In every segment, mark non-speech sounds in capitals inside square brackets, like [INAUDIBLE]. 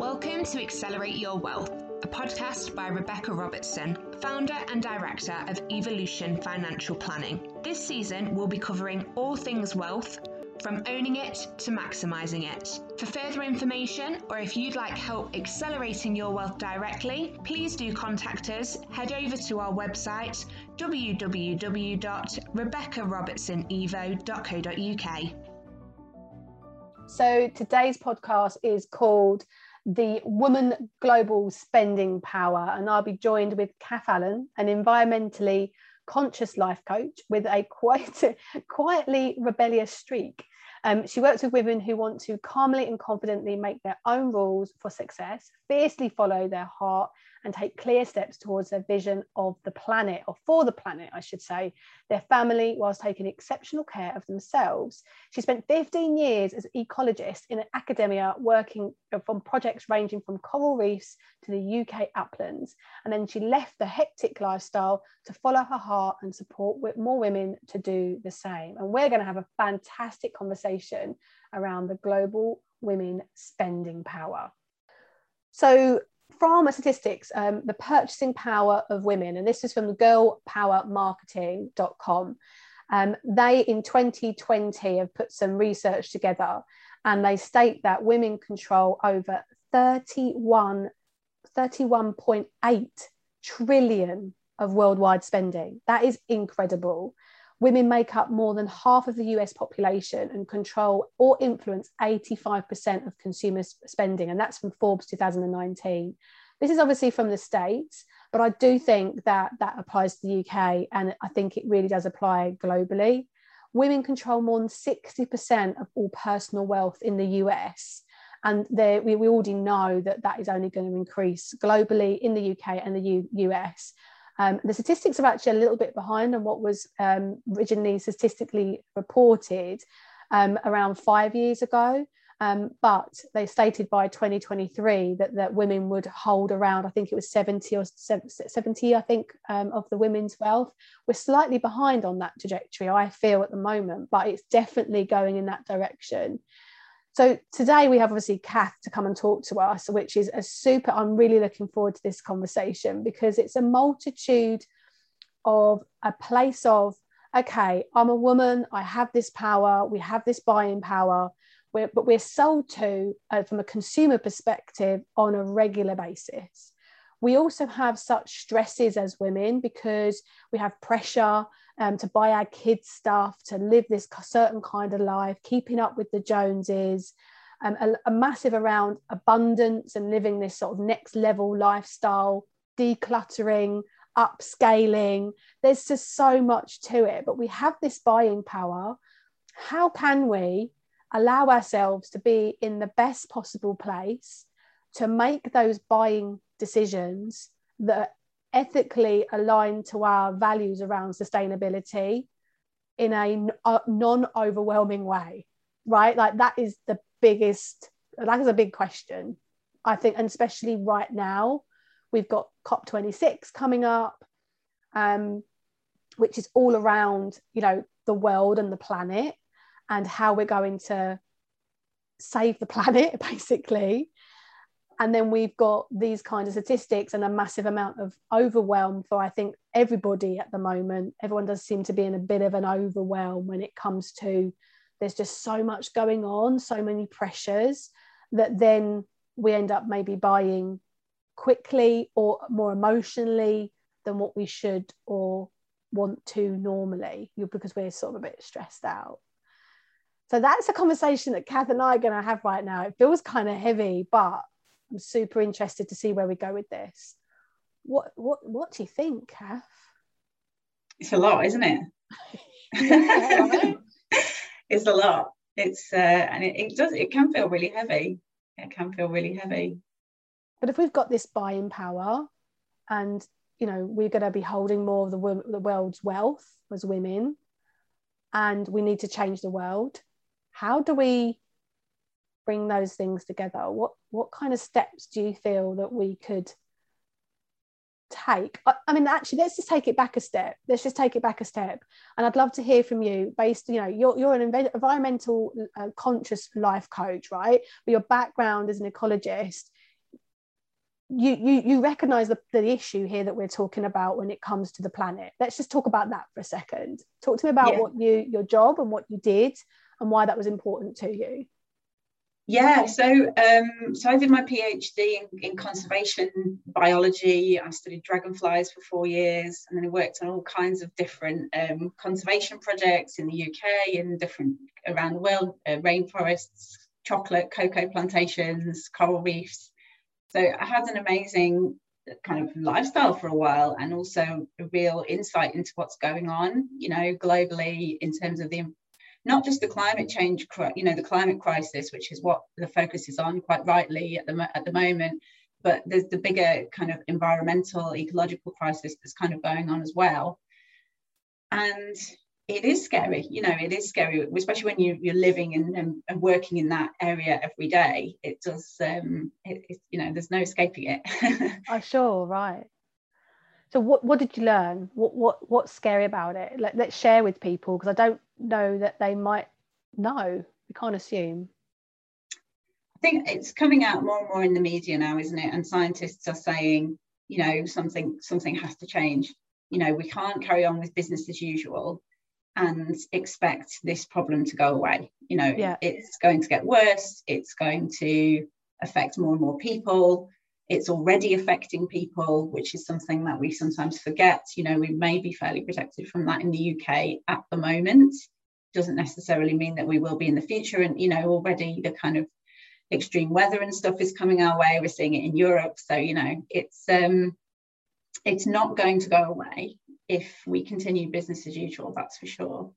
Welcome to Accelerate Your Wealth, a podcast by Rebecca Robertson, founder and director of Evolution Financial Planning. This season, we'll be covering all things wealth, from owning it to maximising it. For further information, or if you'd like help accelerating your wealth directly, please do contact us. Head over to our website www.rebeccarobertsonevo.co.uk. So today's podcast is called the Woman Global Spending Power, and I'll be joined with Kath Allen, an environmentally conscious life coach with a quite [LAUGHS] quietly rebellious streak. Um, she works with women who want to calmly and confidently make their own rules for success, fiercely follow their heart, and take clear steps towards their vision of the planet, or for the planet, I should say, their family, whilst taking exceptional care of themselves. She spent 15 years as ecologist in academia working from projects ranging from coral reefs to the UK uplands. And then she left the hectic lifestyle to follow her heart and support more women to do the same. And we're going to have a fantastic conversation around the global women spending power. So from statistics, um, the purchasing power of women, and this is from girlpowermarketing.com. Um, they in 2020 have put some research together and they state that women control over 31, 31.8 trillion of worldwide spending. That is incredible. Women make up more than half of the US population and control or influence 85% of consumer spending. And that's from Forbes 2019. This is obviously from the States, but I do think that that applies to the UK. And I think it really does apply globally. Women control more than 60% of all personal wealth in the US. And we, we already know that that is only going to increase globally in the UK and the U, US. Um, the statistics are actually a little bit behind on what was um, originally statistically reported um, around five years ago. Um, but they stated by 2023 that, that women would hold around, I think it was 70 or 70, I think, um, of the women's wealth. We're slightly behind on that trajectory, I feel, at the moment, but it's definitely going in that direction. So today we have obviously Kath to come and talk to us, which is a super. I'm really looking forward to this conversation because it's a multitude of a place of okay, I'm a woman, I have this power, we have this buying power, we're, but we're sold to uh, from a consumer perspective on a regular basis. We also have such stresses as women because we have pressure um, to buy our kids stuff, to live this certain kind of life, keeping up with the Joneses, um, a, a massive around abundance and living this sort of next level lifestyle, decluttering, upscaling. There's just so much to it, but we have this buying power. How can we allow ourselves to be in the best possible place to make those buying decisions that ethically aligned to our values around sustainability in a non overwhelming way, right? Like that is the biggest, that is a big question, I think, and especially right now, we've got COP26 coming up, um, which is all around, you know, the world and the planet and how we're going to save the [LAUGHS] planet, basically and then we've got these kind of statistics and a massive amount of overwhelm for i think everybody at the moment everyone does seem to be in a bit of an overwhelm when it comes to there's just so much going on so many pressures that then we end up maybe buying quickly or more emotionally than what we should or want to normally because we're sort of a bit stressed out so that's a conversation that Kath and I are going to have right now. It feels kind of heavy, but I'm super interested to see where we go with this. What what what do you think, Kath? It's a lot, isn't it? [LAUGHS] [LAUGHS] it's a lot. It's uh, and it, it does it can feel really heavy. It can feel really heavy. But if we've got this buying power, and you know we're going to be holding more of the, the world's wealth as women, and we need to change the world. How do we bring those things together? What what kind of steps do you feel that we could take? I, I, mean actually let's just take it back a step. Let's just take it back a step. And i'd love to hear from you based you know you're, you're an environmental uh, conscious life coach right? But your background as an ecologist you you you recognize the, the issue here that we're talking about when it comes to the planet. Let's just talk about that for a second. Talk to me about yeah. what you your job and what you did and why that was important to you yeah so um so i did my phd in, in conservation biology. I studied dragonflies for four years and then i worked on all kinds of different um, conservation projects in the uk and different around the world uh, rainforests chocolate cocoa plantations coral reefs. So I had an amazing kind of lifestyle for a while and also a real insight into what's going on, you know, globally in terms of the not just the climate change, you know, the climate crisis, which is what the focus is on quite rightly at the, at the moment, but there's the bigger kind of environmental, ecological crisis that's kind of going on as well. And it is scary you know it is scary especially when you, you're living and, and, and working in that area every day. It does um it, it, you know there's no escaping it. [LAUGHS] Oh sure right. So what, what did you learn? What what what's scary about it? Let, let's share with people because i don't know that they might know we can't assume i think it's coming out more and more in the media now isn't it and scientists are saying you know something something has to change you know we can't carry on with business as usual and expect this problem to go away. You know, yeah. it's going to get worse, it's going to affect more and more people. It's already affecting people, which is something that we sometimes forget. You know, we may be fairly protected from that in the UK at the moment. Doesn't necessarily mean that we will be in the future. And, you know, already the kind of extreme weather and stuff is coming our way. We're seeing it in Europe. So, you know, it's um it's not going to go away if we continue business as usual, that's for sure.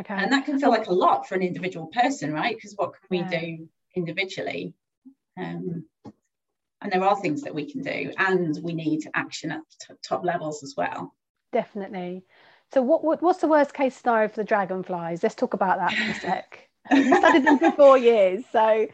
Okay. And that can feel like a lot for an individual person, right? Because what can we yeah. do individually? Um, and there are things that we can do, and we need action at t- top levels as well. Definitely. So, what, what what's the worst case scenario for the dragonflies? Let's talk about that for a sec. you studied them for four years, so [LAUGHS]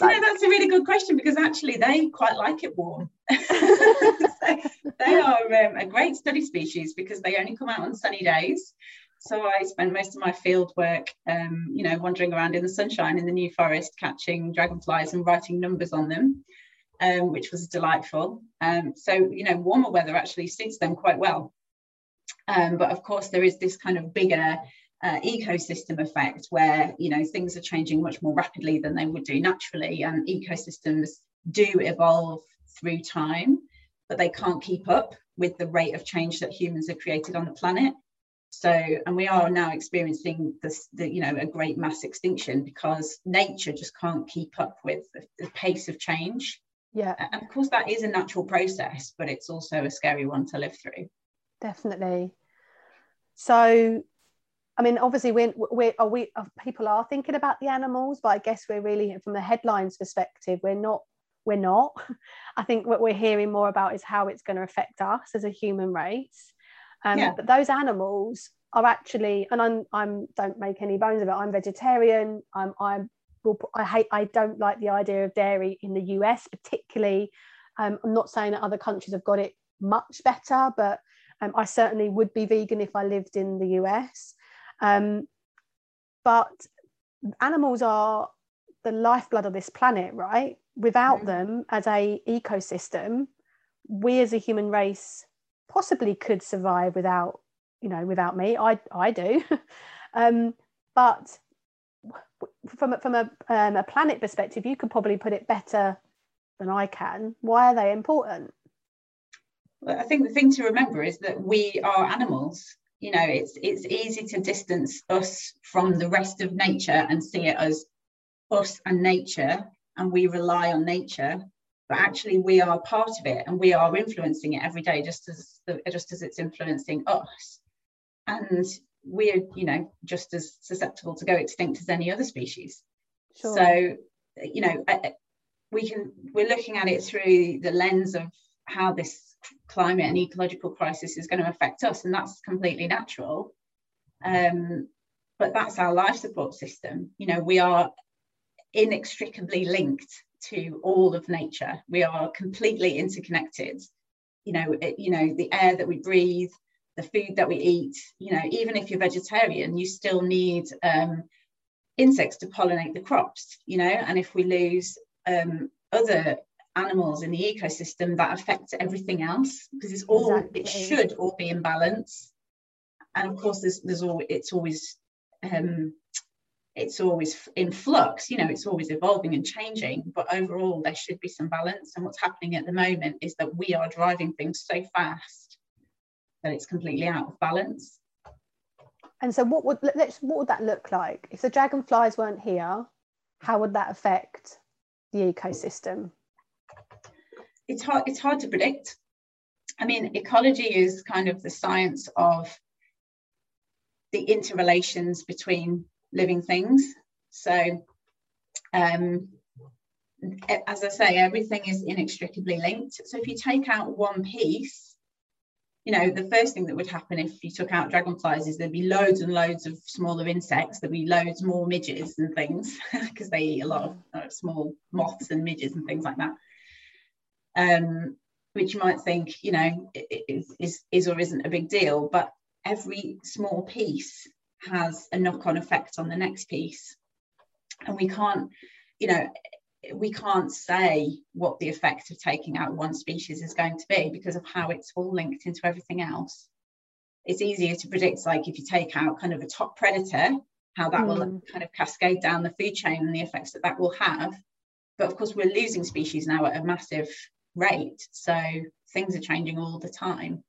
like, you know, that's a really good question because actually they quite like it warm. [LAUGHS] they [LAUGHS] are um, a great study species because they only come out on sunny days. So I spend most of my field work, um, you know, wandering around in the sunshine in the New Forest, catching dragonflies and writing numbers on them, um, which was delightful. Um, so, you know, warmer weather actually suits them quite well. Um, but of course, there is this kind of bigger uh, ecosystem effect where you know things are changing much more rapidly than they would do naturally and ecosystems do evolve through time but they can't keep up with the rate of change that humans have created on the planet so and we are now experiencing this the, you know a great mass extinction because nature just can't keep up with the, the pace of change yeah and of course that is a natural process but it's also a scary one to live through definitely so I mean, obviously, we're, we're are we uh, people are thinking about the animals, but I guess we're really from the headlines perspective, we're not. We're not. [LAUGHS] I think what we're hearing more about is how it's going to affect us as a human race. Um, yeah. But those animals are actually, and I'm, I'm don't make any bones of it. I'm vegetarian. I'm, I'm I hate. I don't like the idea of dairy in the US, particularly. Um, I'm not saying that other countries have got it much better, but um, I certainly would be vegan if I lived in the US. Um, but animals are the lifeblood of this planet, right? Without mm-hmm. them as a ecosystem, we as a human race possibly could survive without, you know, without me. I I do, [LAUGHS] um, but from from a um, a planet perspective, you could probably put it better than I can. Why are they important? Well, I think the thing to remember is that we are animals you know it's it's easy to distance us from the rest of nature and see it as us and nature and we rely on nature but actually we are part of it and we are influencing it every day just as just as it's influencing us and we're you know just as susceptible to go extinct as any other species sure. so you know we can we're looking at it through the lens of how this climate and ecological crisis is going to affect us, and that's completely natural. Um, but that's our life support system. You know, we are inextricably linked to all of nature. We are completely interconnected. You know, it, you know the air that we breathe, the food that we eat. You know, even if you're vegetarian, you still need um, insects to pollinate the crops. You know, and if we lose um, other animals in the ecosystem that affects everything else because it's all exactly. it should all be in balance and of course there's there's all it's always um it's always in flux you know it's always evolving and changing but overall there should be some balance and what's happening at the moment is that we are driving things so fast that it's completely out of balance. And so what would let's what would that look like? If the dragonflies weren't here how would that affect the ecosystem? It's hard it's hard to predict. I mean ecology is kind of the science of the interrelations between living things. So um as i say everything is inextricably linked. So if you take out one piece you know the first thing that would happen if you took out dragonflies is there'd be loads and loads of smaller insects there'd be loads more midges and things [LAUGHS] because they eat a lot of uh, small moths and midges and things like that um, which you might think, you know, is, is, is or isn't a big deal, but every small piece has a knock-on effect on the next piece. And we can't, you know, we can't say what the effect of taking out one species is going to be because of how it's all linked into everything else. It's easier to predict, like if you take out kind of a top predator, how that mm. will hmm. kind of cascade down the food chain and the effects that that will have. But of course, we're losing species now at a massive rate. So things are changing all the time.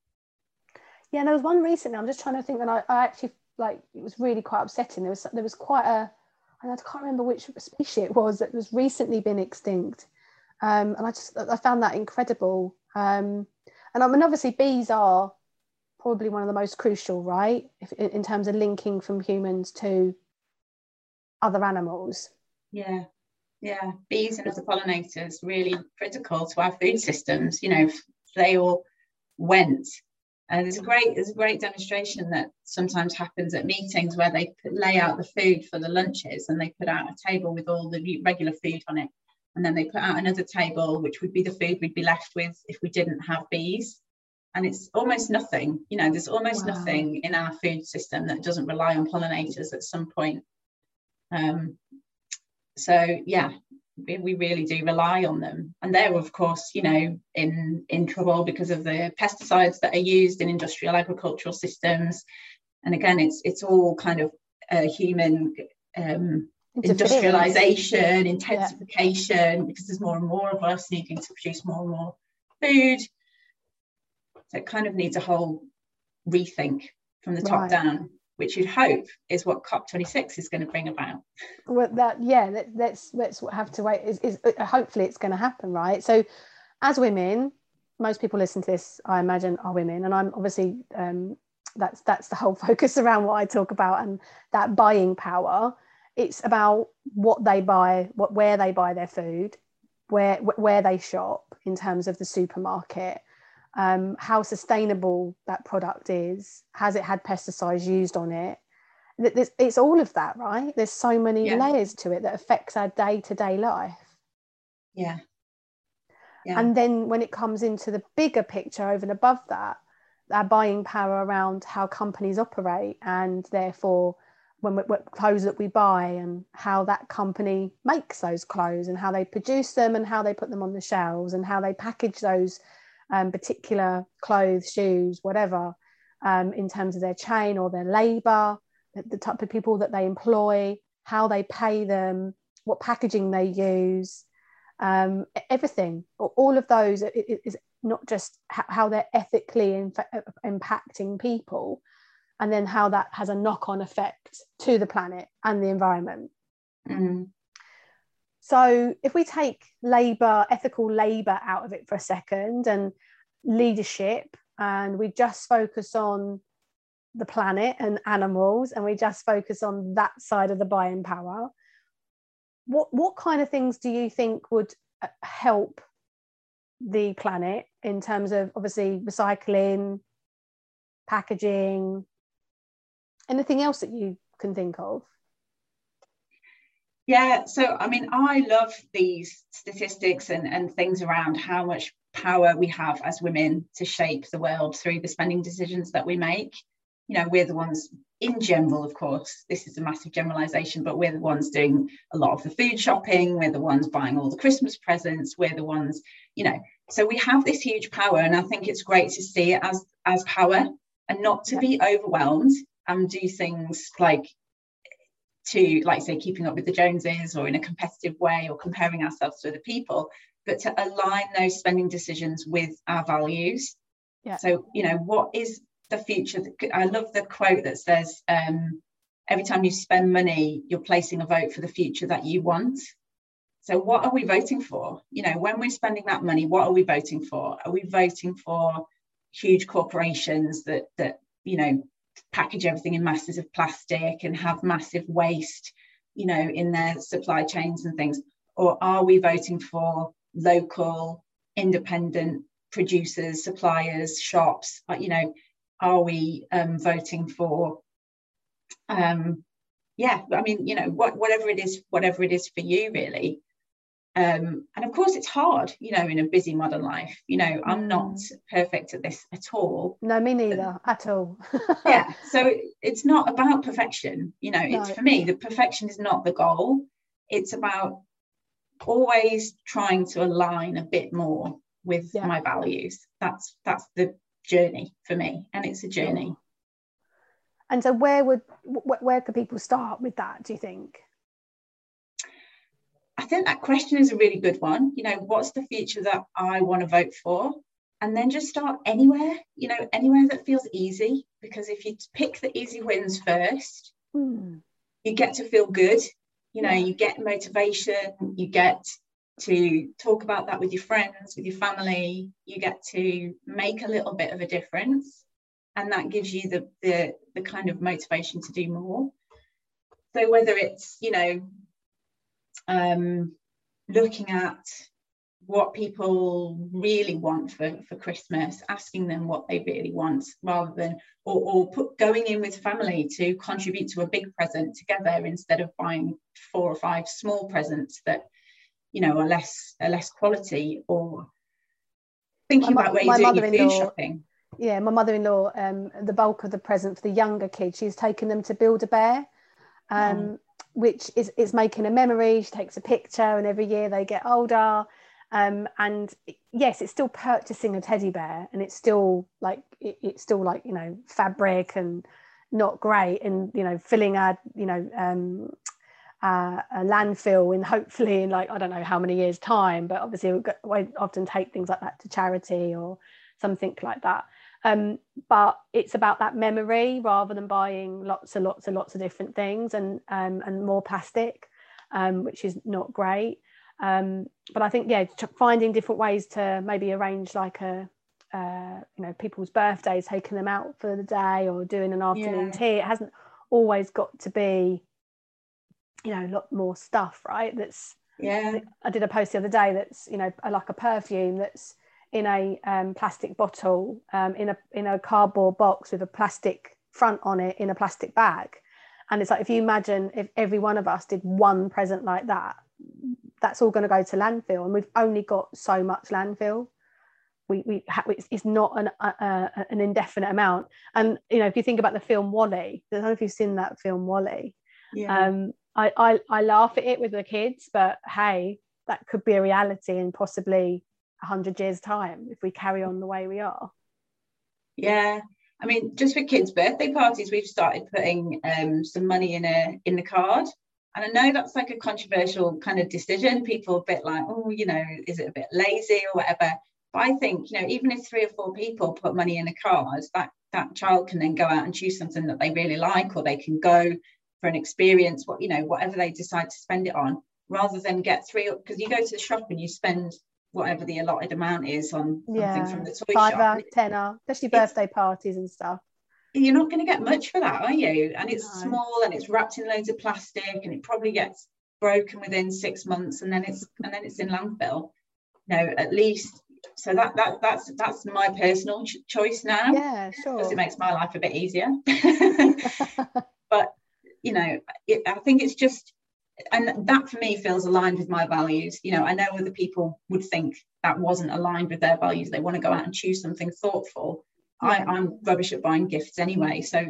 Yeah, and there was one recently. I'm just trying to think, and I, I actually like it was really quite upsetting. There was there was quite a I can't remember which species it was that was recently been extinct, um, and I just I found that incredible. Um, and I mean, obviously, bees are probably one of the most crucial, right, if, in terms of linking from humans to other animals. Yeah, yeah bees and other pollinators really critical to our food systems you know they all went and there's a great there's a great demonstration that sometimes happens at meetings where they lay out the food for the lunches and they put out a table with all the regular food on it. And then they put out another table which would be the food we'd be left with if we didn't have bees. And it's almost nothing you know there's almost wow. nothing in our food system that doesn't rely on pollinators at some point. Um, so yeah we really do rely on them. And they're of course you know in in trouble because of the pesticides that are used in industrial agricultural systems. And again it's it's all kind of uh, human um, industrialization intensification yeah. because there's more and more of us needing to produce more and more food. So it kind of needs a whole rethink from the top right. down which you'd hope is what COP26 is going to bring about. Well, that yeah, that, let's let's have to wait. Is, is uh, hopefully it's going to happen, right? So, as women, most people listen to this, I imagine, are women, and I'm obviously um, that's that's the whole [LAUGHS] focus around what I talk about and that buying power. It's about what they buy, what where they buy their food, where where they shop in terms of the supermarket um, how sustainable that product is, has it had pesticides used on it? It's all of that, right? There's so many yeah. layers to it that affects our day to day life. Yeah. yeah. And then when it comes into the bigger picture over and above that, our buying power around how companies operate and therefore when we, what clothes that we buy and how that company makes those clothes and how they produce them and how they put them on the shelves and how they package those um, particular clothes, shoes, whatever, um, in terms of their chain or their labour, the, type of people that they employ, how they pay them, what packaging they use, um, everything. All of those is not just how they're ethically inf- impacting people, and then how that has a knock on effect to the planet and the environment. Mm. So if we take labour, ethical labour out of it for a second and leadership, and we just focus on the planet and animals, and we just focus on that side of the buying power, what, what kind of things do you think would uh, help the planet in terms of obviously recycling, packaging, anything else that you can think of? Yeah, so I mean, I love these statistics and, and things around how much power we have as women to shape the world through the spending decisions that we make. You know, we're the ones in general, of course, this is a massive generalization, but we're the ones doing a lot of the food shopping, we're the ones buying all the Christmas presents, we're the ones, you know. So we have this huge power, and I think it's great to see it as as power and not to yeah. be overwhelmed and do things like to like say keeping up with the joneses or in a competitive way or comparing ourselves to other people but to align those spending decisions with our values. Yeah. So you know what is the future? I love the quote that says um, every time you spend money you're placing a vote for the future that you want. So what are we voting for? You know when we're spending that money what are we voting for? Are we voting for huge corporations that that you know package everything in masses of plastic and have massive waste you know in their supply chains and things? Or are we voting for local independent producers suppliers shops? Uh, you know are we um, voting for um yeah i mean you know what whatever it is whatever it is for you really um, and of course, it's hard, you know, in a busy modern life. You know, I'm not mm. perfect at this at all. No, me neither, at all. [LAUGHS] yeah. So it's not about perfection. You know, it's no. for me, the perfection is not the goal. It's about always trying to align a bit more with yeah. my values. That's that's the journey for me, and it's a journey. And so, where would where could people start with that? Do you think? Think that question is a really good one. You know, what's the future that I want to vote for? And then just start anywhere, you know, anywhere that feels easy. Because if you pick the easy wins first, mm. you get to feel good. You know, yeah. you get motivation, you get to talk about that with your friends, with your family, you get to make a little bit of a difference. And that gives you the the, the kind of motivation to do more. So whether it's, you know, um, looking at what people really want for, for Christmas, asking them what they really want rather than, or, or put, going in with family to contribute to a big present together instead of buying four or five small presents that, you know, are less, are less quality or thinking my, about where you're doing your food shopping. Yeah, my mother-in-law, um, the bulk of the present for the younger kids, she's taken them to build a bear. Um, mm which is, is making a memory. She takes a picture, and every year they get older. Um, and yes, it's still purchasing a teddy bear, and it's still like it, it's still like you know fabric and not great, and you know filling a you know um, a landfill in hopefully in like I don't know how many years time, but obviously we often take things like that to charity or something like that. Um, but it's about that memory rather than buying lots and lots and lots of different things and um, and more plastic, um, which is not great. Um, but I think yeah, finding different ways to maybe arrange like a uh, you know people's birthdays, taking them out for the day or doing an afternoon yeah. tea. It hasn't always got to be you know a lot more stuff, right? That's yeah. I did a post the other day that's you know like a perfume that's in a um, plastic bottle um, in a in a cardboard box with a plastic front on it in a plastic bag. And it's like if you imagine if every one of us did one present like that that's all going to go to landfill. And we've only got so much landfill. We, we ha- it's not an uh, an indefinite amount. And you know if you think about the film WALL-E i don't know if you've seen that film WALL-E. Yeah. um I, I I laugh at it with the kids but hey that could be a reality and possibly 100 years time if we carry on the way we are. Yeah. I mean just for kids birthday parties we've started putting um, some money in a in the card. And i know that's like a controversial kind of decision. People a bit like oh you know is it a bit lazy or whatever? But i think you know even if three or four people put money in a card that that child can then go out and choose something that they really like or they can go for an experience what you know whatever they decide to spend it on rather than get three because you go to the shop and you spend whatever the allotted amount is on something yeah. from the toy Fiver, shop. tenner, especially birthday parties and stuff. You're not going to get much for that, are you? And it's no. small and it's wrapped in loads of plastic and it probably gets broken within six months and then it's and then it's in landfill. No, at least so that that that's that's my personal ch- choice now. Yeah, sure. Because it makes my life a bit easier. [LAUGHS] [LAUGHS] but you know, it, I think it's just and that for me feels aligned with my values you know i know other people would think that wasn't aligned with their values they want to go out and choose something thoughtful I, i'm rubbish at buying gifts anyway so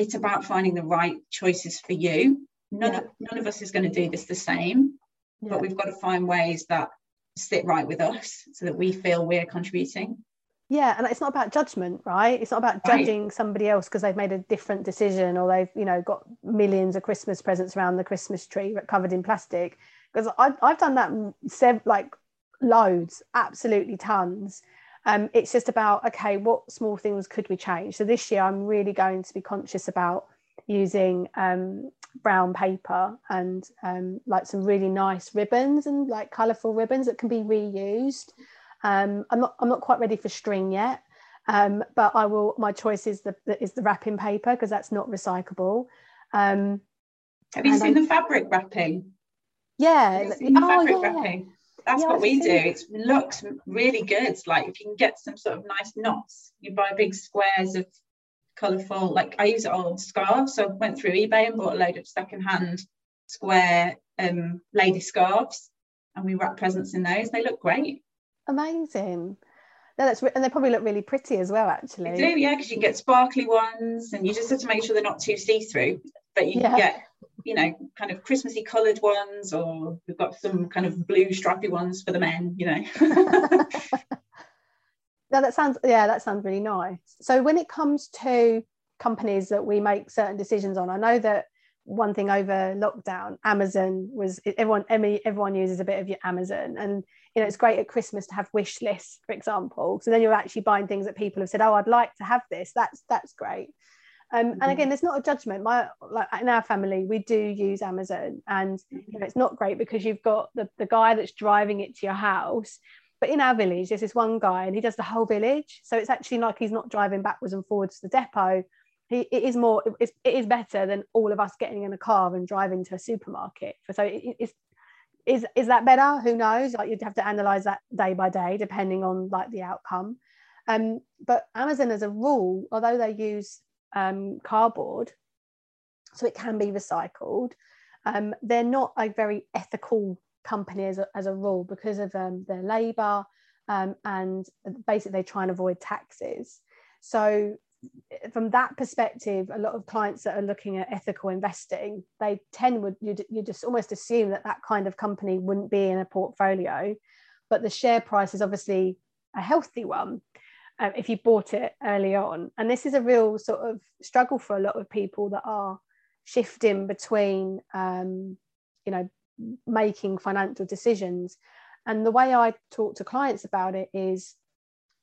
it's about finding the right choices for you. None, yeah. of, none of us is going to do this the same, yeah. but we've got to find ways that sit right with us so that we feel we're contributing. Yeah, and it's not about judgment, right? It's not about judging right. somebody else because they've made a different decision or they've, you know, got millions of Christmas presents around the Christmas tree covered in plastic. Because I've, I've done that sev- like loads, absolutely tons. Um, it's just about okay, what small things could we change? So this year, I'm really going to be conscious about using um, brown paper and um, like some really nice ribbons and like colourful ribbons that can be reused. Um, I'm not I'm not quite ready for string yet, um, but I will. My choice is the is the wrapping paper because that's not recyclable. Um, Have you seen I, the fabric wrapping? Yeah. The oh, fabric yeah. wrapping. That's yeah, what we do. It looks really good. Like if you can get some sort of nice knots, you buy big squares of colourful. Like I use old scarves, so I went through eBay and bought a load of secondhand square um, lady scarves, and we wrap presents in those. They look great. Amazing. No, that's re- and they probably look really pretty as well, actually. They do, yeah, because you can get sparkly ones, and you just have to make sure they're not too see through. But you yeah. get, you know, kind of Christmassy coloured ones, or we've got some kind of blue stripy ones for the men, you know. [LAUGHS] no, that sounds yeah, that sounds really nice. So when it comes to companies that we make certain decisions on, I know that one thing over lockdown, Amazon was everyone everyone uses a bit of your Amazon and you know it's great at Christmas to have wish lists, for example. So then you're actually buying things that people have said, Oh, I'd like to have this. That's that's great. Um, mm-hmm. and again, there's not a judgment. My like in our family, we do use Amazon, and you know, it's not great because you've got the, the guy that's driving it to your house. But in our village, there's this one guy, and he does the whole village. So it's actually like he's not driving backwards and forwards to the depot he, it is more it is better than all of us getting in a car and driving to a supermarket so it, it's is is that better? Who knows? Like you'd have to analyze that day by day depending on like the outcome. Um, but amazon as a rule although they use um, cardboard so it can be recycled um, they're not a very ethical company as a, as a rule because of um, their labor um, and basically they try and avoid taxes. So from that perspective, a lot of clients that are looking at ethical investing, they tend would you you just almost assume that that kind of company wouldn't be in a portfolio, but the share price is obviously a healthy one um, if you bought it early on. And this is a real sort of struggle for a lot of people that are shifting between, um, you know, making financial decisions. And the way I talk to clients about it is,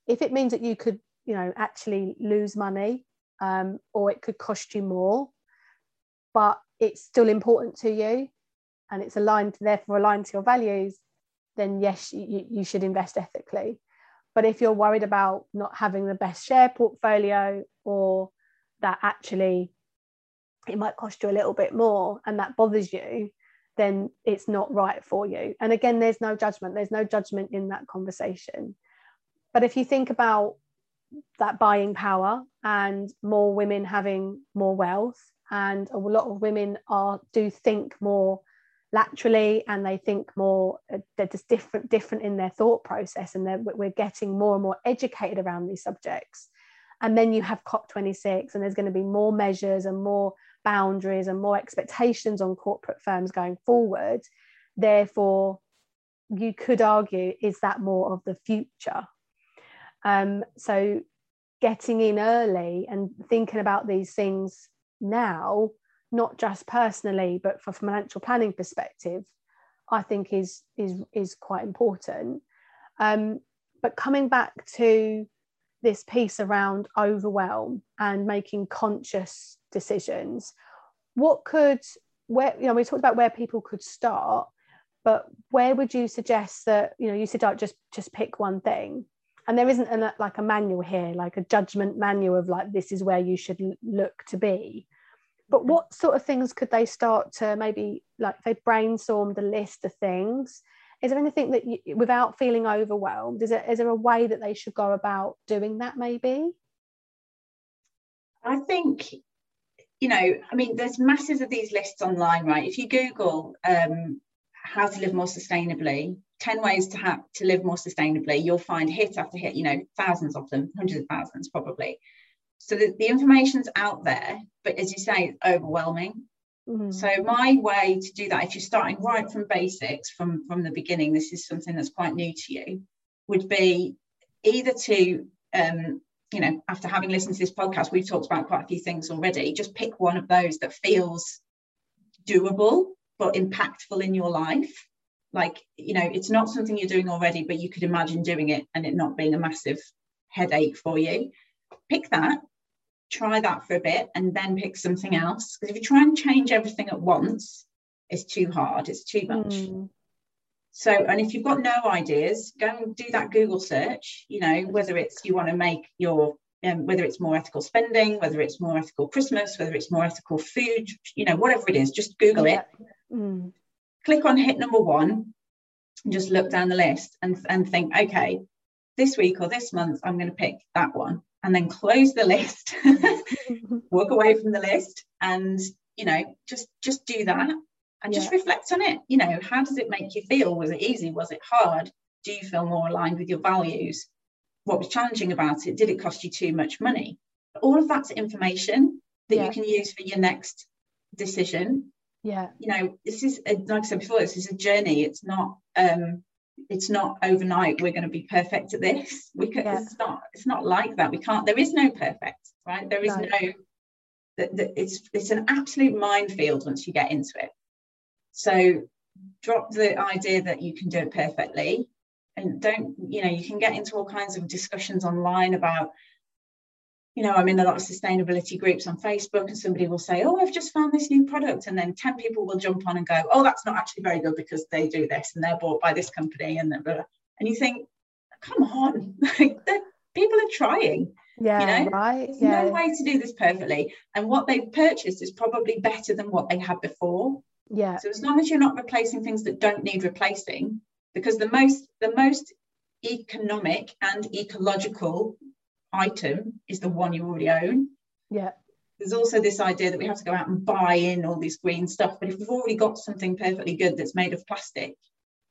if it means that you could you know actually lose money um, or it could cost you more but it's still important to you and it's aligned therefore aligned to your values then yes you, you should invest ethically. But if you're worried about not having the best share portfolio or that actually it might cost you a little bit more and that bothers you then it's not right for you. And again there's no judgment. There's no judgment in that conversation. But if you think about that buying power and more women having more wealth. And a lot of women are do think more laterally and they think more uh, they're just different different in their thought process and we're getting more and more educated around these subjects. And then you have cop26 and there's going to be more measures and more boundaries and more expectations on corporate firms going forward. Therefore you could argue is that more of the future um, so getting in early and thinking about these things now, not just personally, but for financial planning perspective, I think is is is quite important. Um, but coming back to this piece around overwhelm and making conscious decisions, what could where you know we talked about where people could start, but where would you suggest that you know you said like just just pick one thing and there isn't an, like a manual here like a judgment manual of like this is where you should look to be. But mm-hmm. what sort of things could they start to maybe like if they brainstormed a list of things. Is there anything that you, without feeling overwhelmed is there, is there a way that they should go about doing that maybe? I think you know i mean there's masses of these lists online right? If you google um, how to live more sustainably 10 ways to have to live more sustainably you'll find hit after hit you know thousands of them hundreds of thousands probably So the, the information's out there, but as you say, it's overwhelming. Mm-hmm. So my way to do that, if you're starting right from basics, from from the beginning, this is something that's quite new to you, would be either to um, you know, after having listened to this podcast, we've talked about quite a few things already. Just pick one of those that feels doable but impactful in your life. Like, you know, it's not something you're doing already, but you could imagine doing it and it not being a massive headache for you. Pick that, try that for a bit, and then pick something else. Because if you try and change everything at once, it's too hard, it's too much. Mm. So, and if you've got no ideas, go and do that Google search, you know, whether it's you want to make your, um, whether it's more ethical spending, whether it's more ethical Christmas, whether it's more ethical food, you know, whatever it is, just Google yeah. it. Mm. Click on hit number one and just look down the list and, and think, okay, this week or this month, I'm going to pick that one and then close the list, [LAUGHS] walk away from the list and, you know, just, just do that and yeah. just reflect on it. You know, how does it make you feel? Was it easy? Was it hard? Do you feel more aligned with your values? What was challenging about it? Did it cost you too much money? All of that's information that yeah. you can use for your next decision. Yeah. You know, this is a, like I said before, this is a journey. It's not um it's not overnight we're going to be perfect at this. We can yeah. it's not it's not like that. We can't there is no perfect, right? There is no, no that, that it's it's an absolute minefield once you get into it. So drop the idea that you can do it perfectly and don't, you know, you can get into all kinds of discussions online about, you know, I'm in a lot of sustainability groups on Facebook and somebody will say, oh, I've just found this new product. And then 10 people will jump on and go, oh, that's not actually very good because they do this and they're bought by this company. And, blah, and you think, come on, [LAUGHS] people are trying. Yeah, you know? right. There's yeah. no way to do this perfectly. And what they've purchased is probably better than what they had before. Yeah. So as long as you're not replacing things that don't need replacing, because the most the most economic and ecological item is the one you already own. Yeah. There's also this idea that we have to go out and buy in all this green stuff. But if we've already got something perfectly good that's made of plastic,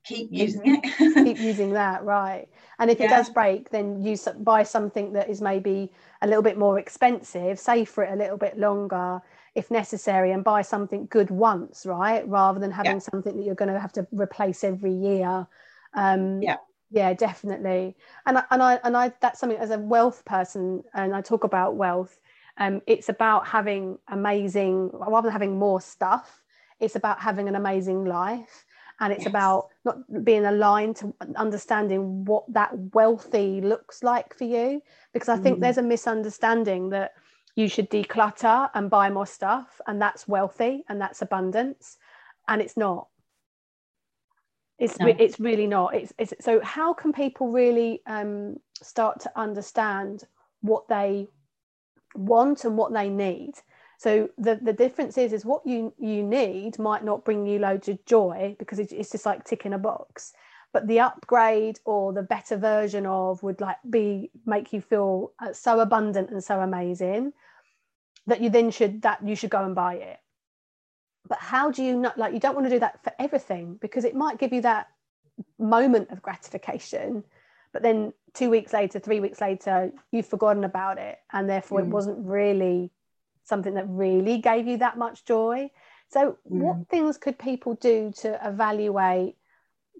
keep using it. keep using that, right. And if yeah. it does break, then you buy something that is maybe a little bit more expensive, save for it a little bit longer, if necessary and buy something good once right rather than having yeah. something that you're going to have to replace every year um, yeah yeah definitely and I, and I and I that's something as a wealth person and I talk about wealth um, it's about having amazing rather than having more stuff it's about having an amazing life and it's yes. about not being aligned to understanding what that wealthy looks like for you because i think mm. there's a misunderstanding that you should declutter and buy more stuff and that's wealthy and that's abundance and it's not it's no. it's really not. It's, it's so how can people really um, start to understand what they want and what they need? So the the difference is is what you you need might not bring you loads of joy because it's, it's just like ticking a box. But the upgrade or the better version of would like be make you feel uh, so abundant and so amazing that you then should that you should go and buy it but how do you not like you don't want to do that for everything because it might give you that moment of gratification but then two weeks later three weeks later you've forgotten about it and therefore mm. it wasn't really something that really gave you that much joy so mm. what things could people do to evaluate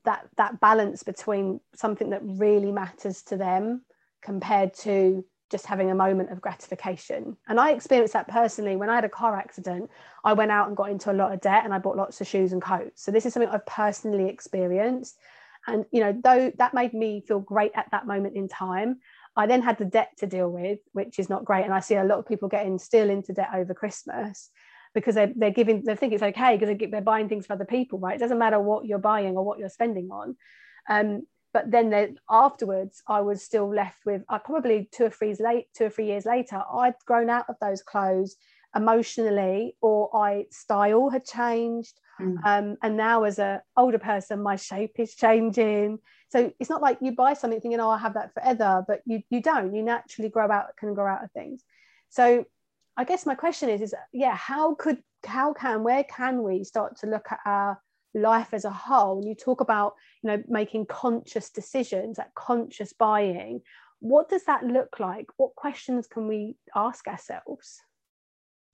that that balance between something that really matters to them compared to just having a moment of gratification. And I experienced that personally when I had a car accident. I went out and got into a lot of debt and I bought lots of shoes and coats. So this is something I've personally experienced. And you know, though that made me feel great at that moment in time, I then had the debt to deal with, which is not great. And I see a lot of people getting still into debt over Christmas because they're, they're giving they think it's okay because they're buying things for other people, right? It doesn't matter what you're buying or what you're spending on. Um, but then there, afterwards i was still left with i probably two or three late two or three years later i'd grown out of those clothes emotionally or i style had changed. Mm. um, and now as a older person my shape is changing. So it's not like you buy something thinking oh i have that forever but you you don't. You naturally grow out can grow out of things. So i guess my question is is yeah how could how can where can we start to look at our life as a whole and you talk about you know making conscious decisions that conscious buying what does that look like what questions can we ask ourselves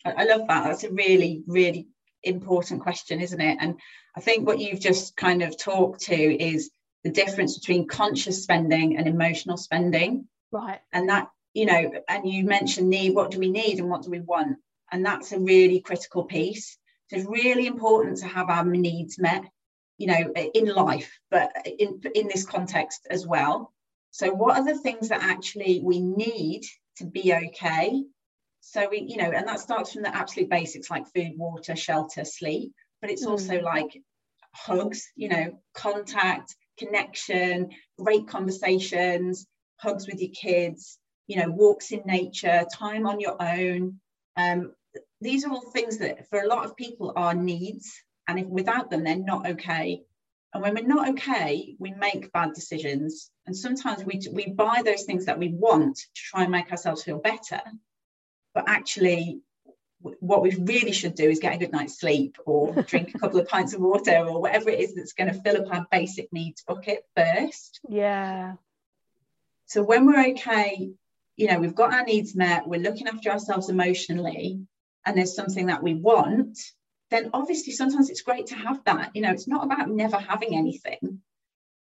I love that. That's a really, really important question, isn't it? And I think what you've just kind of talked to is the difference between conscious spending and emotional spending. Right. And that, you know, and you mentioned need, what do we need and what do we want? And that's a really critical piece. So it's really important to have our needs met, you know, in life, but in, in this context as well. So, what are the things that actually we need to be okay? So we, you know, and that starts from the absolute basics like food, water, shelter, sleep, but it's mm. also like hugs, you know, contact, connection, great conversations, hugs with your kids, you know, walks in nature, time on your own. Um, these are all things that for a lot of people are needs. And if without them, they're not okay. And when we're not okay, we make bad decisions. And sometimes we, we buy those things that we want to try and make ourselves feel better but actually what we really should do is get a good night's sleep or [LAUGHS] drink a couple of pints of water or whatever it is that's going to fill up our basic needs bucket first. Yeah. So when we're okay, you know, we've got our needs met, we're looking after ourselves emotionally, and there's something that we want, then obviously sometimes it's great to have that. You know, it's not about never having anything.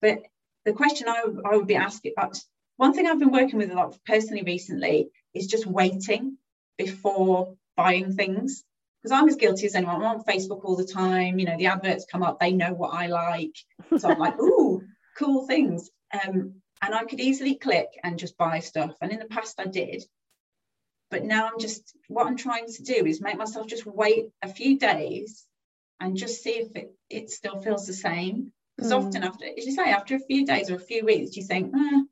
But the question I, I would be asking, about one thing I've been working with a lot personally recently is just waiting before buying things because I'm as guilty as anyone. I'm on Facebook all the time. You know, the adverts come up, they know what I like. So I'm like, [LAUGHS] ooh, cool things. Um, and I could easily click and just buy stuff. And in the past, I did. But now I'm just, what I'm trying to do is make myself just wait a few days and just see if it, it still feels the same. Because mm. often, after, as you say, after a few days or a few weeks, you think, eh,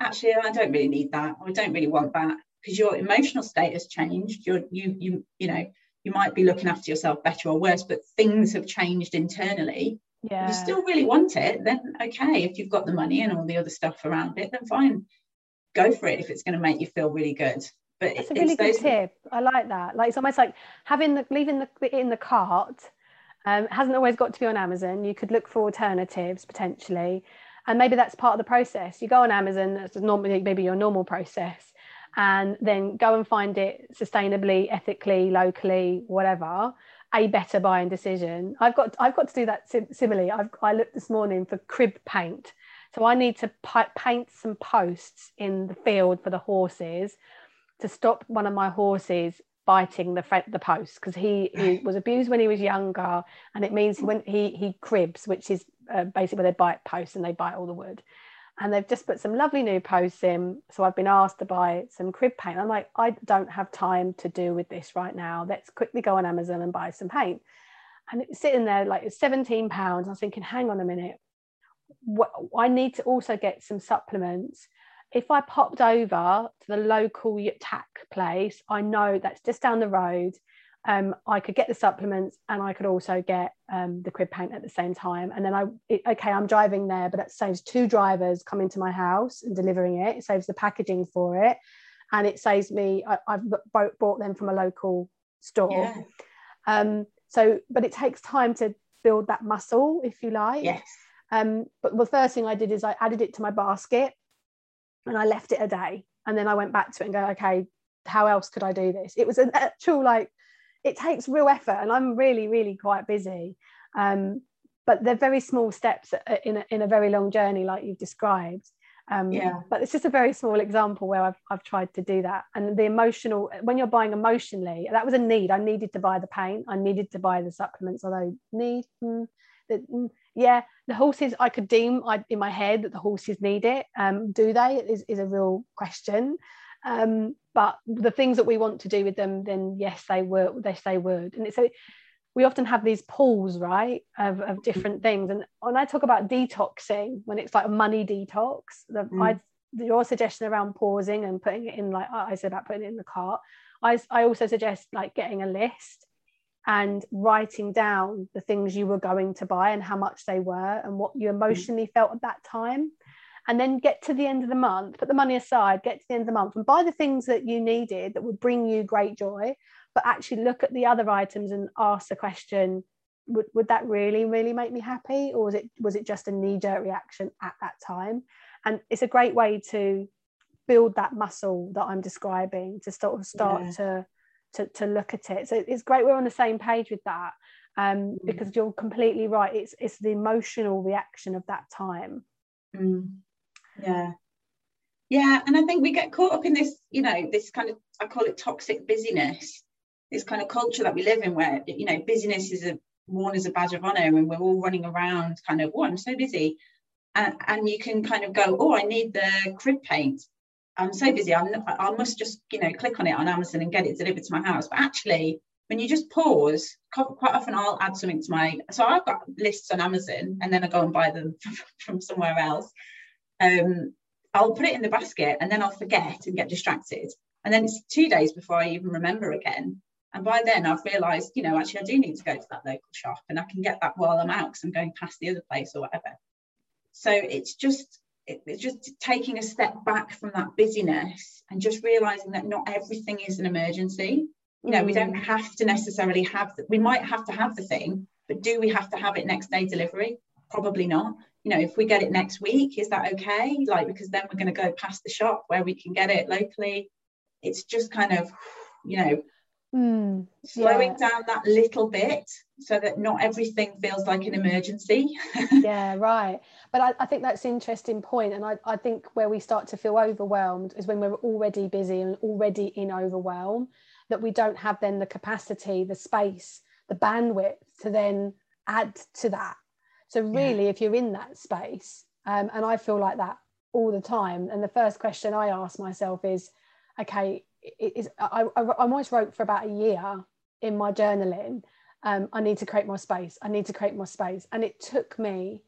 actually, I don't really need that. I don't really want that because your emotional state has changed you're you you you know you might be looking after yourself better or worse but things have changed internally yeah. if you still really want it then okay if you've got the money and all the other stuff around it then fine go for it if it's going to make you feel really good but it's a really good tip. I like that. Like it's almost like having the leaving the in the cart um, hasn't always got to be on amazon. You could look for alternatives potentially. And maybe that's part of the process. You go on amazon that's normally maybe your normal process and then go and find it sustainably, ethically, locally, whatever, a better buying decision. I've got I've got to do that sim- similarly. I've, I looked this morning for crib paint, so I need to pi- paint some posts in the field for the horses to stop one of my horses biting the front the post because he, he was abused when he was younger, and it means when he he cribs, which is uh, basically where they bite posts and they bite all the wood and they've just put some lovely new posts in. So I've been asked to buy some crib paint. I'm like, I don't have time to do with this right now. Let's quickly go on Amazon and buy some paint. And it's sitting there like it's 17 pounds. I was thinking, hang on a minute. What, I need to also get some supplements. If I popped over to the local tack place, I know that's just down the road um, I could get the supplements and I could also get um, the crib paint at the same time. And then I, it, okay, I'm driving there, but that saves two drivers coming to my house and delivering it. It saves the packaging for it. And it saves me, I, have bought them from a local store. Yeah. Um, so, but it takes time to build that muscle, if you like. Yes. Um, but the first thing I did is I added it to my basket and I left it a day. And then I went back to it and go, okay, how else could I do this? It was an actual like it takes real effort and i'm really really quite busy um, but they're very small steps in a, in a very long journey like you've described um, yeah. but it's just a very small example where I've, I've tried to do that and the emotional when you're buying emotionally that was a need i needed to buy the paint i needed to buy the supplements although need mm, the, mm, yeah the horses i could deem I, in my head that the horses need it um, do they is, is a real question. Um, but the things that we want to do with them then yes they were they say would and so we often have these pools right of, of different things. And when i talk about detoxing when it's like a money detox the mm. I, your suggestion around pausing and putting it in like i said about putting it in the cart I, I also suggest like getting a list and writing down the things you were going to buy and how much they were and what you mm. emotionally felt at that time and then get to the end of the month, put the money aside, get to the end of the month and buy the things that you needed that would bring you great joy, but actually look at the other items and ask the question, would, would that really, really make me happy? Or was it was it just a knee-jerk reaction at that time? And it's a great way to build that muscle that I'm describing to sort of start yeah. to, to to look at it. So it's great we're on the same page with that. Um, mm. because you're completely right. It's it's the emotional reaction of that time. Mm. Yeah. Yeah. And I think we get caught up in this, you know, this kind of I call it toxic busyness, this kind of culture that we live in where, you know, busyness is a worn as a badge of honor and we're all running around kind of, oh, I'm so busy. And, and you can kind of go, oh, I need the crib paint. I'm so busy. I'm, I must just, you know, click on it on Amazon and get it delivered to my house. But actually, when you just pause, quite often I'll add something to my. So I've got lists on Amazon, and then I go and buy them [LAUGHS] from somewhere else. Um, I'll put it in the basket, and then I'll forget and get distracted, and then it's two days before I even remember again. And by then I've realised, you know, actually I do need to go to that local shop, and I can get that while I'm out because I'm going past the other place or whatever. So it's just it's just taking a step back from that busyness and just realizing that not everything is an emergency you know mm. we don't mm. have to necessarily have the, we might have to have the thing but do we have to have it next day delivery probably not you know if we get it next week is that okay like because then we're going to go past the shop where we can get it locally it's just kind of you know mm, slowing yeah. down that little bit so that not everything feels like an emergency [LAUGHS] yeah right but I, I, think that's an interesting point and I, I think where we start to feel overwhelmed is when we're already busy and already in overwhelm that we don't have then the capacity the space the bandwidth to then add to that so really yeah. if you're in that space um, and i feel like that all the time and the first question i ask myself is okay is I, I, almost wrote for about a year in my journaling. Um, i need to create more space. I need to create more space. And it took me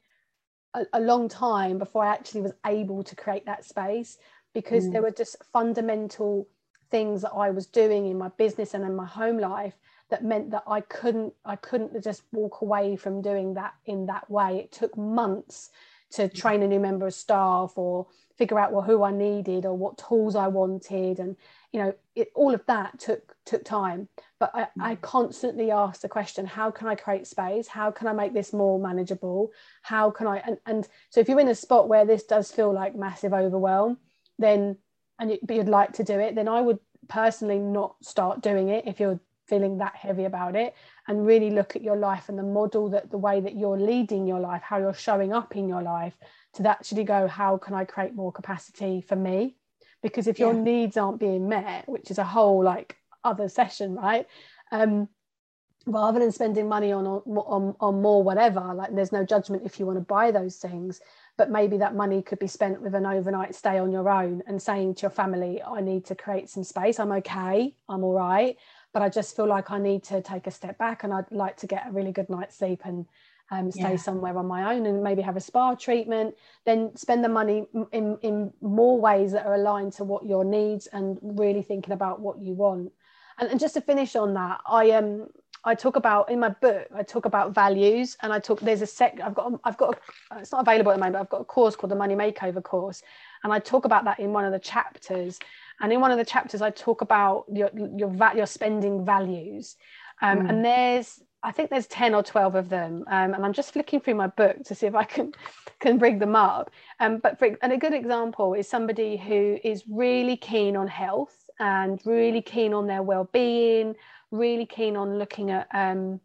a, a long time before i actually was able to create that space because mm. there were just fundamental things that I was doing in my business and in my home life that meant that I couldn't I couldn't just walk away from doing that in that way. It took months to train a new member of staff or figure out well who I needed or what tools I wanted. And you know it, all of that took took time but I, I mm. constantly ask the question how can I create space how can I make this more manageable how can I and, and so if you're in a spot where this does feel like massive overwhelm then and you, but you'd like to do it, then I would personally not start doing it if you're feeling that heavy about it and really look at your life and the model that the way that you're leading your life, how you're showing up in your life to actually go, how can I create more capacity for me? Because if yeah. your needs aren't being met, which is a whole like other session, right? Um, rather than spending money on, on on more whatever, like there's no judgment if you want to buy those things, but maybe that money could be spent with an overnight stay on your own and saying to your family i need to create some space i'm okay i'm all right but i just feel like i need to take a step back and i'd like to get a really good night's sleep and um, stay yeah. somewhere on my own and maybe have a spa treatment then spend the money in, in more ways that are aligned to what your needs and really thinking about what you want and, and just to finish on that i um I talk about in my book. I talk about values, and I talk. There's a sec. I've got. I've got. A, it's not available at the moment. But I've got a course called the Money Makeover course, and I talk about that in one of the chapters. And in one of the chapters, I talk about your your your spending values, um, mm. and there's I think there's ten or twelve of them, um, and I'm just flicking through my book to see if I can [LAUGHS] can bring them up. Um, but for, and a good example is somebody who is really keen on health and really keen on their well-being really keen on looking at um,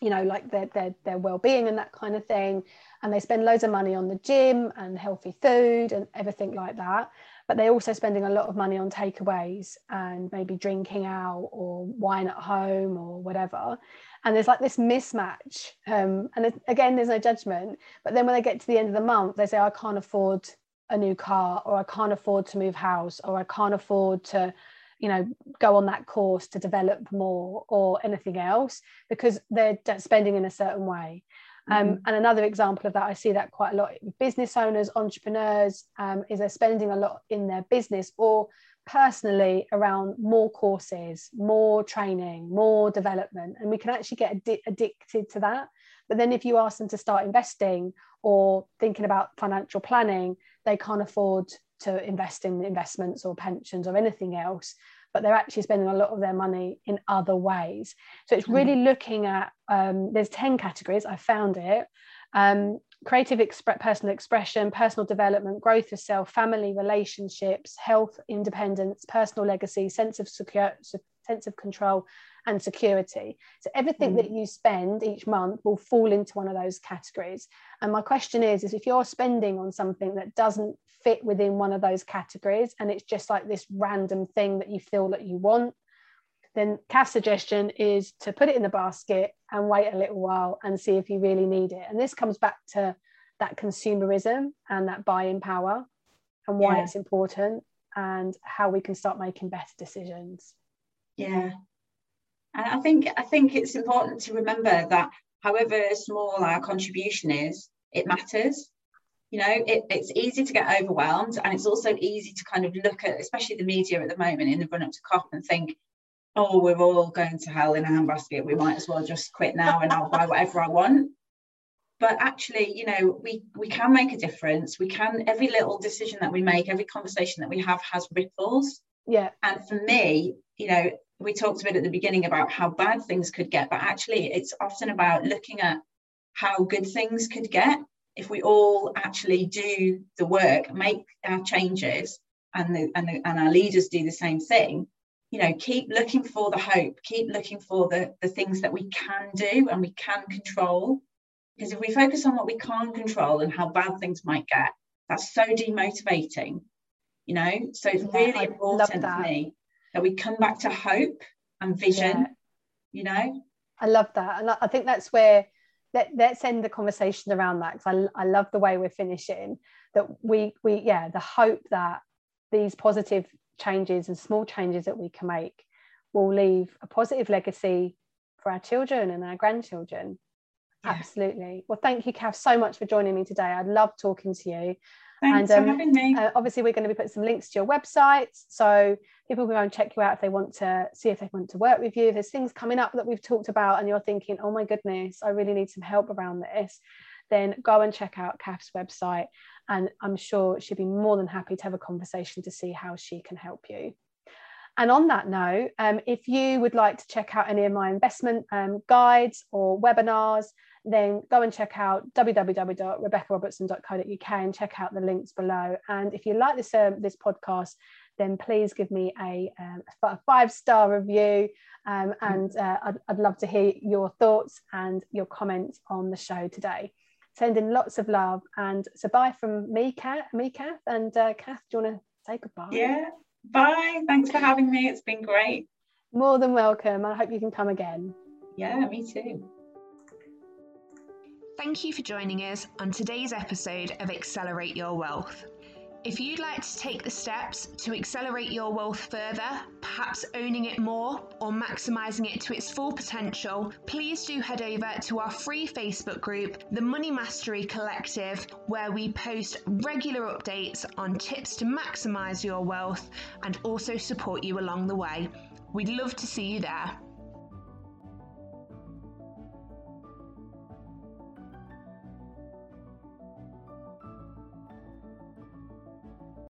you know like their, their their well-being and that kind of thing. And they spend loads of money on the gym and healthy food and everything like that. But they're also spending a lot of money on takeaways and maybe drinking out or wine at home or whatever and there's like this mismatch um, and again there's no judgment but then when they get to the end of the month they say i can't afford a new car or i can't afford to move house or i can't afford to you know go on that course to develop more or anything else because they're spending in a certain way um, mm-hmm. and another example of that i see that quite a lot business owners entrepreneurs um, is they're spending a lot in their business or personally around more courses more training more development. And we can actually get addi- addicted to that. But then if you ask them to start investing or thinking about financial planning they can't afford to invest in investments or pensions or anything else but they're actually spending a lot of their money in other ways so it's really mm. looking at um, there's 10 categories i found it um, creative exp- personal expression, personal development, growth of self, family relationships, health, independence, personal legacy, sense of secure, sense of control, and security. So everything mm. that you spend each month will fall into one of those categories. And my question is, is if you're spending on something that doesn't fit within one of those categories and it's just like this random thing that you feel that you want, then Kath's suggestion is to put it in the basket and wait a little while and see if you really need it. And this comes back to that consumerism and that buying power and why yeah. it's important and how we can start making better decisions. Yeah. And I think I think it's important to remember that however small our contribution is, it matters. You know, it, it's easy to get overwhelmed, and it's also easy to kind of look at, especially the media at the moment in the run up to COP, and think, oh, we're all going to hell in a handbasket. We might as well just quit now and I'll buy whatever I want. But actually, you know, we we can make a difference. We can every little decision that we make, every conversation that we have has ripples. Yeah. And for me, you know, we talked a bit at the beginning about how bad things could get, but actually it's often about looking at how good things could get. If we all actually do the work, make our changes, and the, and, the, and our leaders do the same thing you know keep looking for the hope keep looking for the the things that we can do and we can control. Because if we focus on what we can't control and how bad things might get that's so demotivating you know? So it's yeah, really I important for me that we come back to hope and vision yeah. you know i love that and i think that's where let, let's end the conversation around that because I, I love the way we're finishing that we we yeah the hope that these positive changes and small changes that we can make will leave a positive legacy for our children and our grandchildren. Yeah. Absolutely. Well, thank you, Kath, so much for joining me today. I love talking to you. Thanks and, um, for having me. Uh, obviously, we're going to be putting some links to your website, so people can go and check you out if they want to see if they want to work with you. If there's things coming up that we've talked about, and you're thinking, "Oh my goodness, I really need some help around this," then go and check out Kath's website and I'm sure she'd be more than happy to have a conversation to see how she can help you. And on that note, um, if you would like to check out any of my investment um, guides or webinars, then go and check out www.rebeccarobertson.co.uk and check out the links below. And if you like this um, this podcast, then please give me a, um, a five star review. Um, and uh, I'd, I'd love to hear your thoughts and your comments on the show today sending lots of love. And so bye from me, Kath, me, Kath, and uh, Kath, do you want to say goodbye? Yeah, bye. Thanks for having me. It's been great. More than welcome. I hope you can come again. Yeah, me too. Thank you for joining us on today's episode of Accelerate Your Wealth. If you'd like to take the steps to accelerate your wealth further, perhaps owning it more or maximising it to its full potential, please do head over to our free Facebook group, the Money Mastery Collective, where we post regular updates on tips to maximise your wealth and also support you along the way. We'd love to see you there.